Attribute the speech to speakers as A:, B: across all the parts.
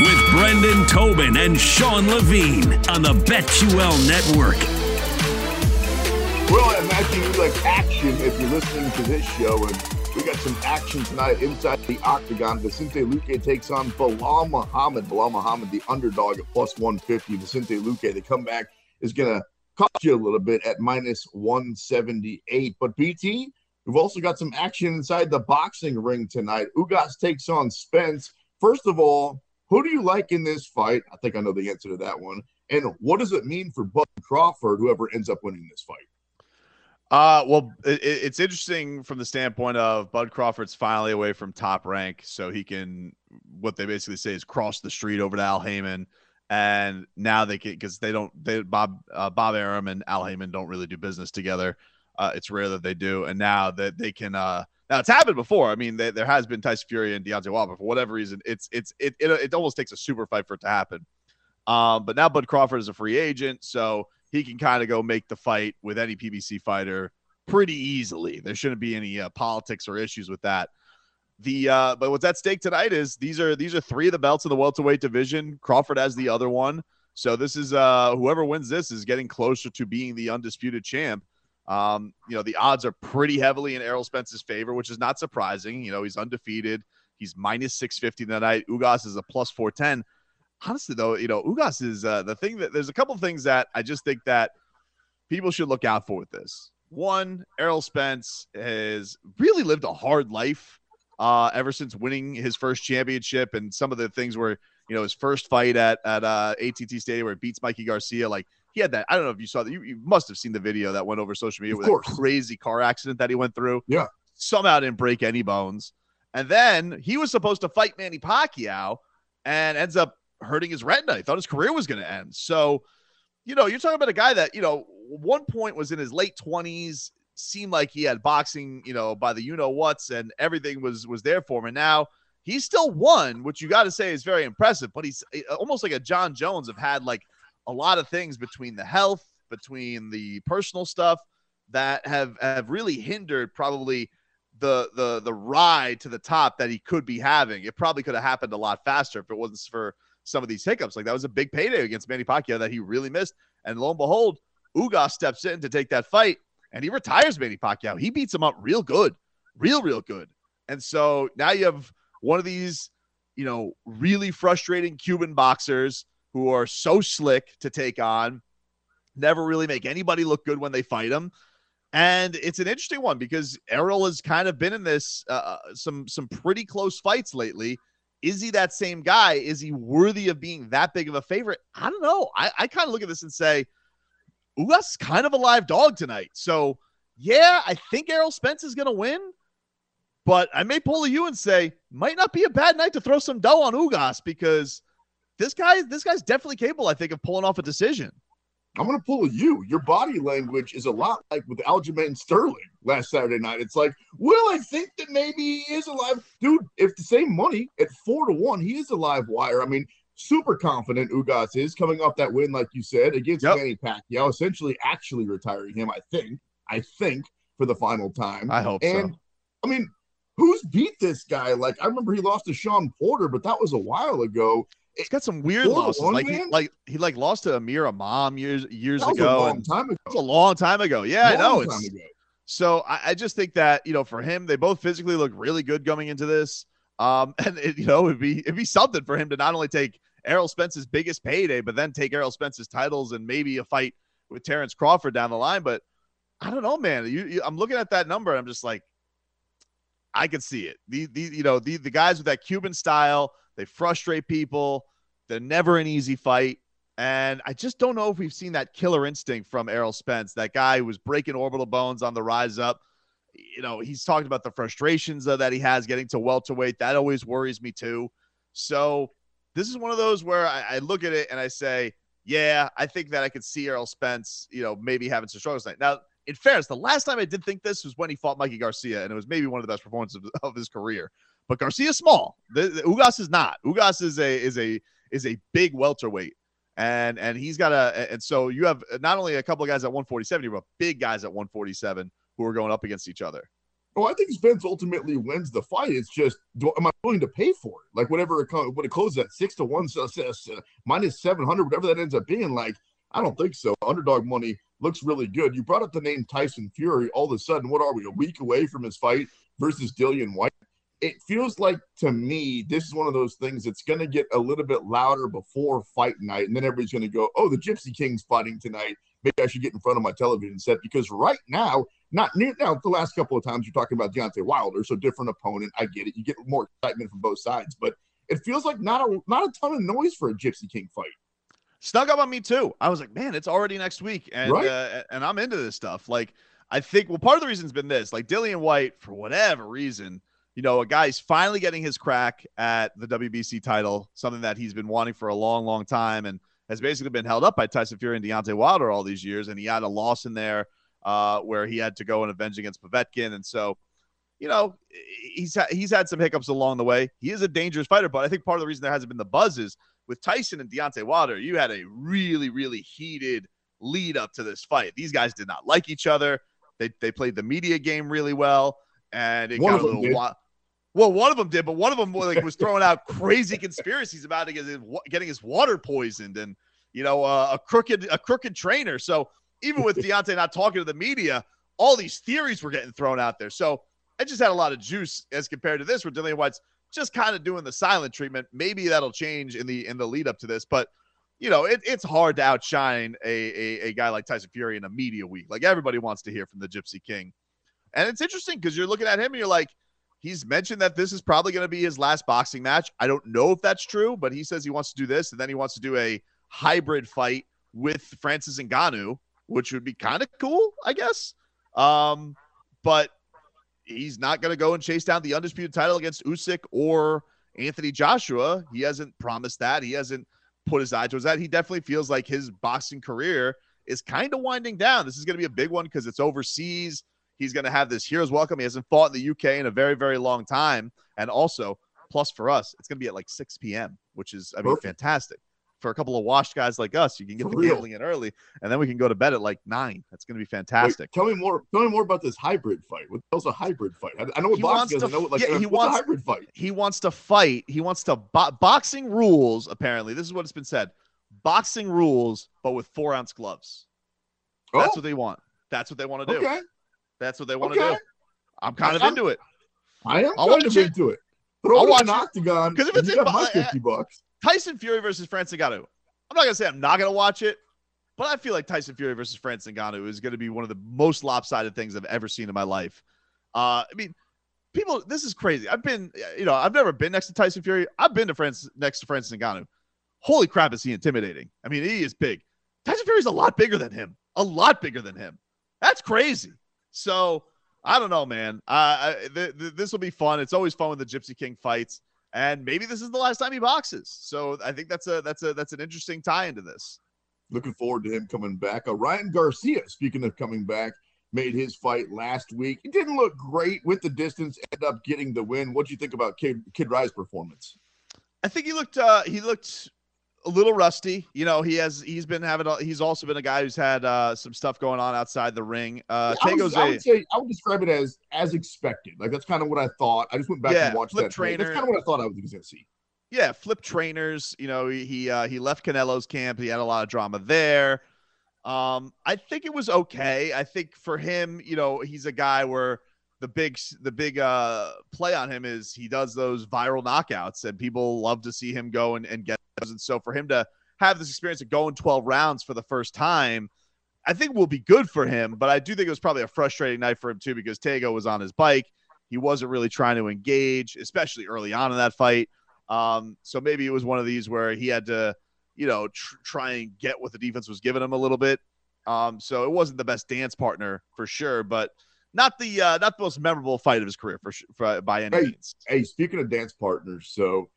A: with Brendan Tobin and Sean Levine on the BetQL Network.
B: Well, I imagine you like action if you're listening to this show. And we got some action tonight inside the octagon. Vicente Luque takes on Belal Muhammad. Belal Muhammad, the underdog at plus 150. Vicente Luque, the comeback is going to cost you a little bit at minus 178. But BT, we've also got some action inside the boxing ring tonight. Ugas takes on Spence. First of all, who do you like in this fight? I think I know the answer to that one. And what does it mean for Bud Crawford, whoever ends up winning this fight?
C: Uh, well, it, it's interesting from the standpoint of Bud Crawford's finally away from top rank, so he can what they basically say is cross the street over to Al Haymon, and now they can because they don't they Bob uh, Bob Arum and Al Haymon don't really do business together. Uh, it's rare that they do, and now that they can. Uh, now it's happened before. I mean, they, there has been Tyson Fury and Deontay Wilder for whatever reason. It's it's it, it it almost takes a super fight for it to happen. Um, but now Bud Crawford is a free agent, so he can kind of go make the fight with any PBC fighter pretty easily. There shouldn't be any uh, politics or issues with that. The uh, but what's at stake tonight is these are these are three of the belts in the welterweight division. Crawford has the other one, so this is uh, whoever wins this is getting closer to being the undisputed champ. Um, you know the odds are pretty heavily in Errol Spence's favor, which is not surprising. You know he's undefeated. He's minus six fifty tonight. Ugas is a plus four ten honestly though, you know, Ugas is uh, the thing that there's a couple things that I just think that people should look out for with this. One, Errol Spence has really lived a hard life uh, ever since winning his first championship, and some of the things where you know his first fight at at uh, ATT Stadium where he beats Mikey Garcia, like he had that. I don't know if you saw that. You, you must have seen the video that went over social media
B: Of
C: with
B: course.
C: that crazy car accident that he went through.
B: Yeah.
C: Somehow didn't break any bones. And then he was supposed to fight Manny Pacquiao and ends up hurting his retina. He thought his career was going to end. So, you know, you're talking about a guy that, you know, one point was in his late 20s, seemed like he had boxing, you know, by the you know what's and everything was was there for him. And now he's still won, which you got to say is very impressive, but he's uh, almost like a Jon Jones have had like a lot of things between the health, between the personal stuff that have have really hindered probably the the the ride to the top that he could be having. It probably could have happened a lot faster if it wasn't for some of these hiccups. Like that was a big payday against Manny Pacquiao that he really missed. And lo and behold, Ugas steps in to take that fight and he retires Manny Pacquiao. He beats him up real good, real, real good. And so now you have one of these, you know, really frustrating Cuban boxers who are so slick to take on, never really make anybody look good when they fight him. And it's an interesting one because Errol has kind of been in this uh, some some pretty close fights lately. Is he that same guy? Is he worthy of being that big of a favorite? I don't know. I, I kind of look at this and say, Ugas kind of a live dog tonight. So yeah, I think Errol Spence is going to win. But I may pull a you and say, might not be a bad night to throw some dough on Ugas because this guy, this guy's definitely capable, I think, of pulling off a decision.
B: I'm going to pull you. Your body language is a lot like with Aljamain Sterling last Saturday night. It's like, well, I think that maybe he is alive. Dude, if the same money at four to one, he is a live wire. I mean, super confident Ugas is coming off that win, like you said, against
C: Yep.
B: Manny Pacquiao, essentially actually retiring him, I think. I think for the final time.
C: I hope
B: and
C: so.
B: I mean, who's beat this guy? Like, I remember he lost to Shawn Porter, but that was a while ago.
C: He's got some weird losses. Like he, like he like lost to Amir Imam years years ago.
B: a long time ago.
C: That a long time ago. Yeah, I know. It's. So I, I just think that you know for him, they both physically look really good going into this. Um, and it, you know it'd be it'd be something for him to not only take Errol Spence's biggest payday, but then take Errol Spence's titles and maybe a fight with Terrence Crawford down the line. But I don't know, man. You, you, I'm looking at that number. And I'm just like, I can see it. The, the you know the the guys with that Cuban style, they frustrate people. They're never an easy fight. And I just don't know if we've seen that killer instinct from Errol Spence, that guy who was breaking orbital bones on the rise up. You know, he's talked about the frustrations that he has getting to welterweight. That always worries me too. So this is one of those where I, I look at it and I say, yeah, I think that I could see Errol Spence, you know, maybe having some struggles tonight. Now, in fairness, the last time I did think this was when he fought Mikey Garcia, and it was maybe one of the best performances of, of his career. But Garcia's small. The, the, Ugas is not. Ugas is a is a is a big welterweight, and and he's got a and so you have not only a couple of guys at 147, you but big guys at 147 who are going up against each other.
B: Oh, I think Spence ultimately wins the fight. It's just, do, am I willing to pay for it? Like whatever it, when it closes at six to one, so, uh, minus seven hundred, whatever that ends up being. Like, I don't think so. Underdog money looks really good. You brought up the name Tyson Fury. All of a sudden, what are we? A week away from his fight versus Dillian Whyte. It feels like to me, this is one of those things that's going to get a little bit louder before fight night, and then everybody's going to go, "Oh, the Gypsy King's fighting tonight. Maybe I should get in front of my television set." Because right now, not near now. The last couple of times you're talking about Deontay Wilder, so different opponent. I get it. You get more excitement from both sides, but it feels like not a not a ton of noise for a Gypsy King fight.
C: Snuck up on me too. I was like, man, it's already next week, and right? uh, and I'm into this stuff. Like, I think well, part of the reason's been this. Like Dillian Whyte for whatever reason, you know, a guy's finally getting his crack at the WBC title, something that he's been wanting for a long, long time, and has basically been held up by Tyson Fury and Deontay Wilder all these years. And he had a loss in there uh, where he had to go and avenge against Povetkin. And so, you know, he's ha- he's had some hiccups along the way. He is a dangerous fighter, but I think part of the reason there hasn't been the buzz is with Tyson and Deontay Wilder, you had a really, really heated lead up to this fight. These guys did not like each other. They, they played the media game really well, and it one got a little wild. Well, one of them did, but one of them like was throwing out crazy conspiracies about it, getting his water poisoned, and you know uh, a crooked a crooked trainer. So even with Deontay not talking to the media, all these theories were getting thrown out there. So it just had a lot of juice as compared to this, where Dillian Whyte's just kind of doing the silent treatment. Maybe that'll change in the in the lead up to this, but you know, it, it's hard to outshine a, a, a guy like Tyson Fury in a media week. Like everybody wants to hear from the Gypsy King, and it's interesting because you're looking at him and you're like, he's mentioned that this is probably going to be his last boxing match. I don't know if that's true, but he says he wants to do this, and then he wants to do a hybrid fight with Francis Ngannou which would be kind of cool, I guess. Um, but he's not going to go and chase down the undisputed title against Usyk or Anthony Joshua. He hasn't promised that. He hasn't put his eye towards that. He definitely feels like his boxing career is kind of winding down. This is going to be a big one because it's overseas. He's going to have this hero's welcome. He hasn't fought in the UK in a very, very long time. And also, plus for us, it's going to be at like 6 p.m., which is, I mean, Perfect. fantastic for a couple of washed guys like us, you can get for the real. gambling in early, and then we can go to bed at like nine. That's going to be fantastic.
B: Wait, tell me more. Tell me more about this hybrid fight. What What's a hybrid fight? I, I know what boxing is. To, I know what like yeah, he wants, a hybrid fight.
C: He wants to fight. He wants to bo- boxing rules. Apparently, this is what it's been said. Boxing rules, but with four ounce gloves. That's oh. what they want. That's what they want to do. Okay. That's what they want to okay. do. I'm kind of I'm, into it.
B: I am I'll kind of it. into it. Throw I'll watch an octagon because if it's in, my fifty bucks.
C: Tyson Fury versus Francis Ngannou. I'm not gonna say I'm not gonna watch it, but I feel like Tyson Fury versus Francis Ngannou is gonna be one of the most lopsided things I've ever seen in my life. Uh, I mean, people, this is crazy. I've been, you know, I've never been next to Tyson Fury. I've been to France next to Francis Ngannou. Holy crap, is he intimidating? I mean, he is big. Tyson Fury's a lot bigger than him. A lot bigger than him. That's crazy. So I don't know, man. Uh, th- th- this will be fun. It's always fun when the Gypsy King fights and maybe this is the last time he boxes. So I think that's a that's a that's an interesting tie into this.
B: Looking forward to him coming back. Uh, Ryan Garcia, speaking of coming back, made his fight last week. It didn't look great with the distance. Ended up getting the win. What do you think about Kid, Kid Rye's performance?
C: I think he looked uh, he looked a little rusty. You know, he has he's been having a, he's also been a guy who's had uh, some stuff going on outside the ring. Uh,
B: yeah, I, would, I would say I would describe it as as expected. Like that's kind of what I thought. I just went back yeah, and watched that. Trainer. That's kind of what I thought I was going to see.
C: Yeah, flip trainers. You know, he he, uh, he left Canelo's camp. He had a lot of drama there. Um, I think it was okay. I think for him, you know, he's a guy where the big the big uh play on him is he does those viral knockouts and people love to see him go and, and get. And so for him to have this experience of going 12 rounds for the first time, I think will be good for him, but I do think it was probably a frustrating night for him too because Tagoe was on his bike. He wasn't really trying to engage, especially early on in that fight. Um, so maybe it was one of these where he had to, you know, tr- try and get what the defense was giving him a little bit. Um, so it wasn't the best dance partner for sure, but not the uh, not the most memorable fight of his career for, for by any
B: Hey,
C: means.
B: Hey, speaking of dance partners, so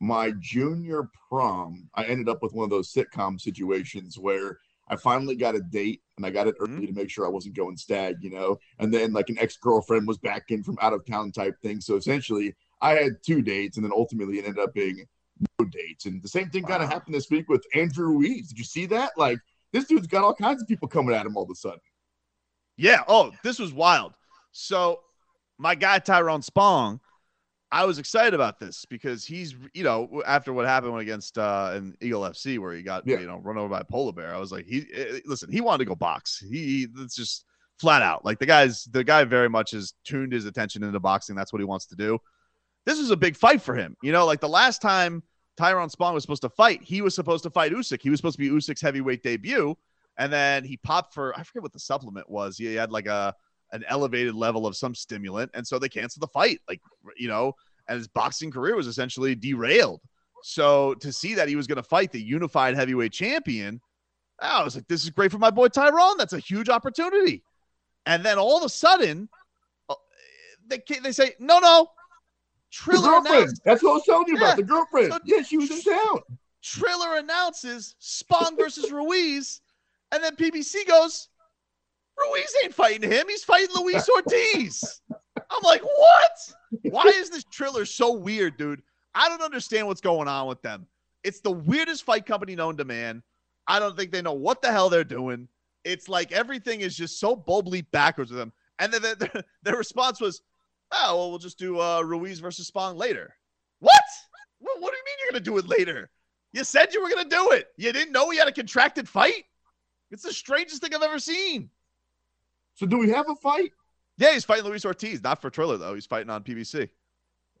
B: my junior prom, I ended up with one of those sitcom situations where I finally got a date and I got it mm-hmm. early to make sure I wasn't going stag, you know. And then like an ex girlfriend was back in from out of town type thing. So essentially, I had two dates, and then ultimately it ended up being no dates. And the same thing kind of happened this week with Andrew Ruiz. Did you see that? Like this dude's got all kinds of people coming at him all of a sudden.
C: Yeah. Oh, this was wild. So my guy Tyrone Spong, I was excited about this because he's, you know, after what happened against uh in Eagle FC where he got
B: Yeah.
C: you know run over by a polar bear, I was like, he eh, listen, he wanted to go box. He that's just flat out like the guy's the guy very much has tuned his attention into boxing. That's what he wants to do. This is a big fight for him. You know, like the last time Tyrone Spong was supposed to fight, he was supposed to fight Usyk. He was supposed to be Usyk's heavyweight debut, and then he popped for I forget what the supplement was. He had like a an elevated level of some stimulant, and so they canceled the fight. Like you know, and his boxing career was essentially derailed. So to see that he was going to fight the unified heavyweight champion, I was like, this is great for my boy Tyrone. That's a huge opportunity. And then all of a sudden, uh, they they say, no, no. Triller announced,
B: That's what I was telling you
C: Yeah.
B: about. The girlfriend.
C: So-
B: yeah, she was in town.
C: Triller announces Spong versus Ruiz, and then PBC goes, Ruiz ain't fighting him. He's fighting Luis Ortiz. I'm like, what? Why is this Triller so weird, dude? I don't understand what's going on with them. It's the weirdest fight company known to man. I don't think they know what the hell they're doing. It's like everything is just so boldly backwards with them. And then their, their response was, oh, well, we'll just do uh, Ruiz versus Spong later. What? what? What do you mean you're going to do it later? You said you were going to do it. You didn't know he had a contracted fight? It's the strangest thing I've ever seen.
B: So do we have a fight?
C: Yeah, he's fighting Luis Ortiz, not for Triller, though. He's fighting on PBC.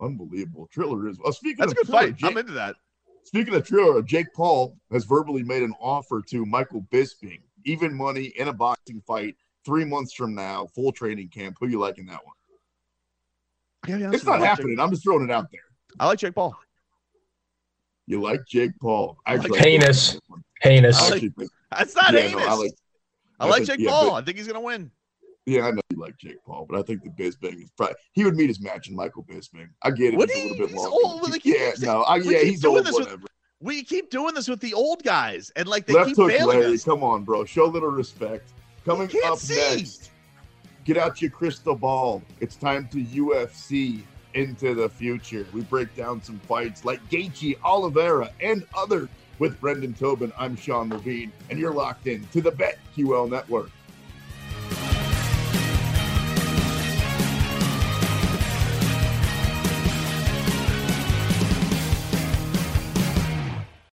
B: Unbelievable. Triller is. Speaking
C: That's a good
B: Triller,
C: fight.
B: Jake,
C: I'm into that.
B: speaking of Triller, Jake Paul has verbally made an offer to Michael Bisping, even money in a boxing fight three months from now, full training camp. Who you like in that one?
C: I gotta be honest
B: It's not
C: like
B: happening.
C: Jake-
B: I'm just throwing it out there.
C: I like Jake Paul.
B: You like Jake Paul? I actually
C: like
B: like
D: Heinous.
B: Jake Paul.
D: Heinous.
B: I
C: I like- That's not
B: yeah,
C: heinous.
B: no, I like.
C: I
B: I
C: like Jake
B: yeah,
C: Paul.
B: but-
C: I think he's gonna win.
B: Yeah, I know you like Jake Paul, but I think the Bisping is probably he would meet his match in Michael Bisping. I get it.
C: Would
B: it's
C: he?
B: a little bit
C: He's
B: longer.
C: old, like,
B: yeah, no, I,
C: we
B: yeah,
C: keep
B: he's
C: doing
B: old.
C: this with- We keep doing this with the old guys, and like they
B: Left
C: keep
B: hook,
C: failing
B: Larry.
C: us.
B: Come on, bro. Show a little respect. Coming up
C: see.
B: next, get out your crystal ball. It's time to UFC into the future. We break down some fights like Gaethje, Oliveira, and others with Brendan Tobin. I'm Sean Levine, and you're locked in to the BetQL Network.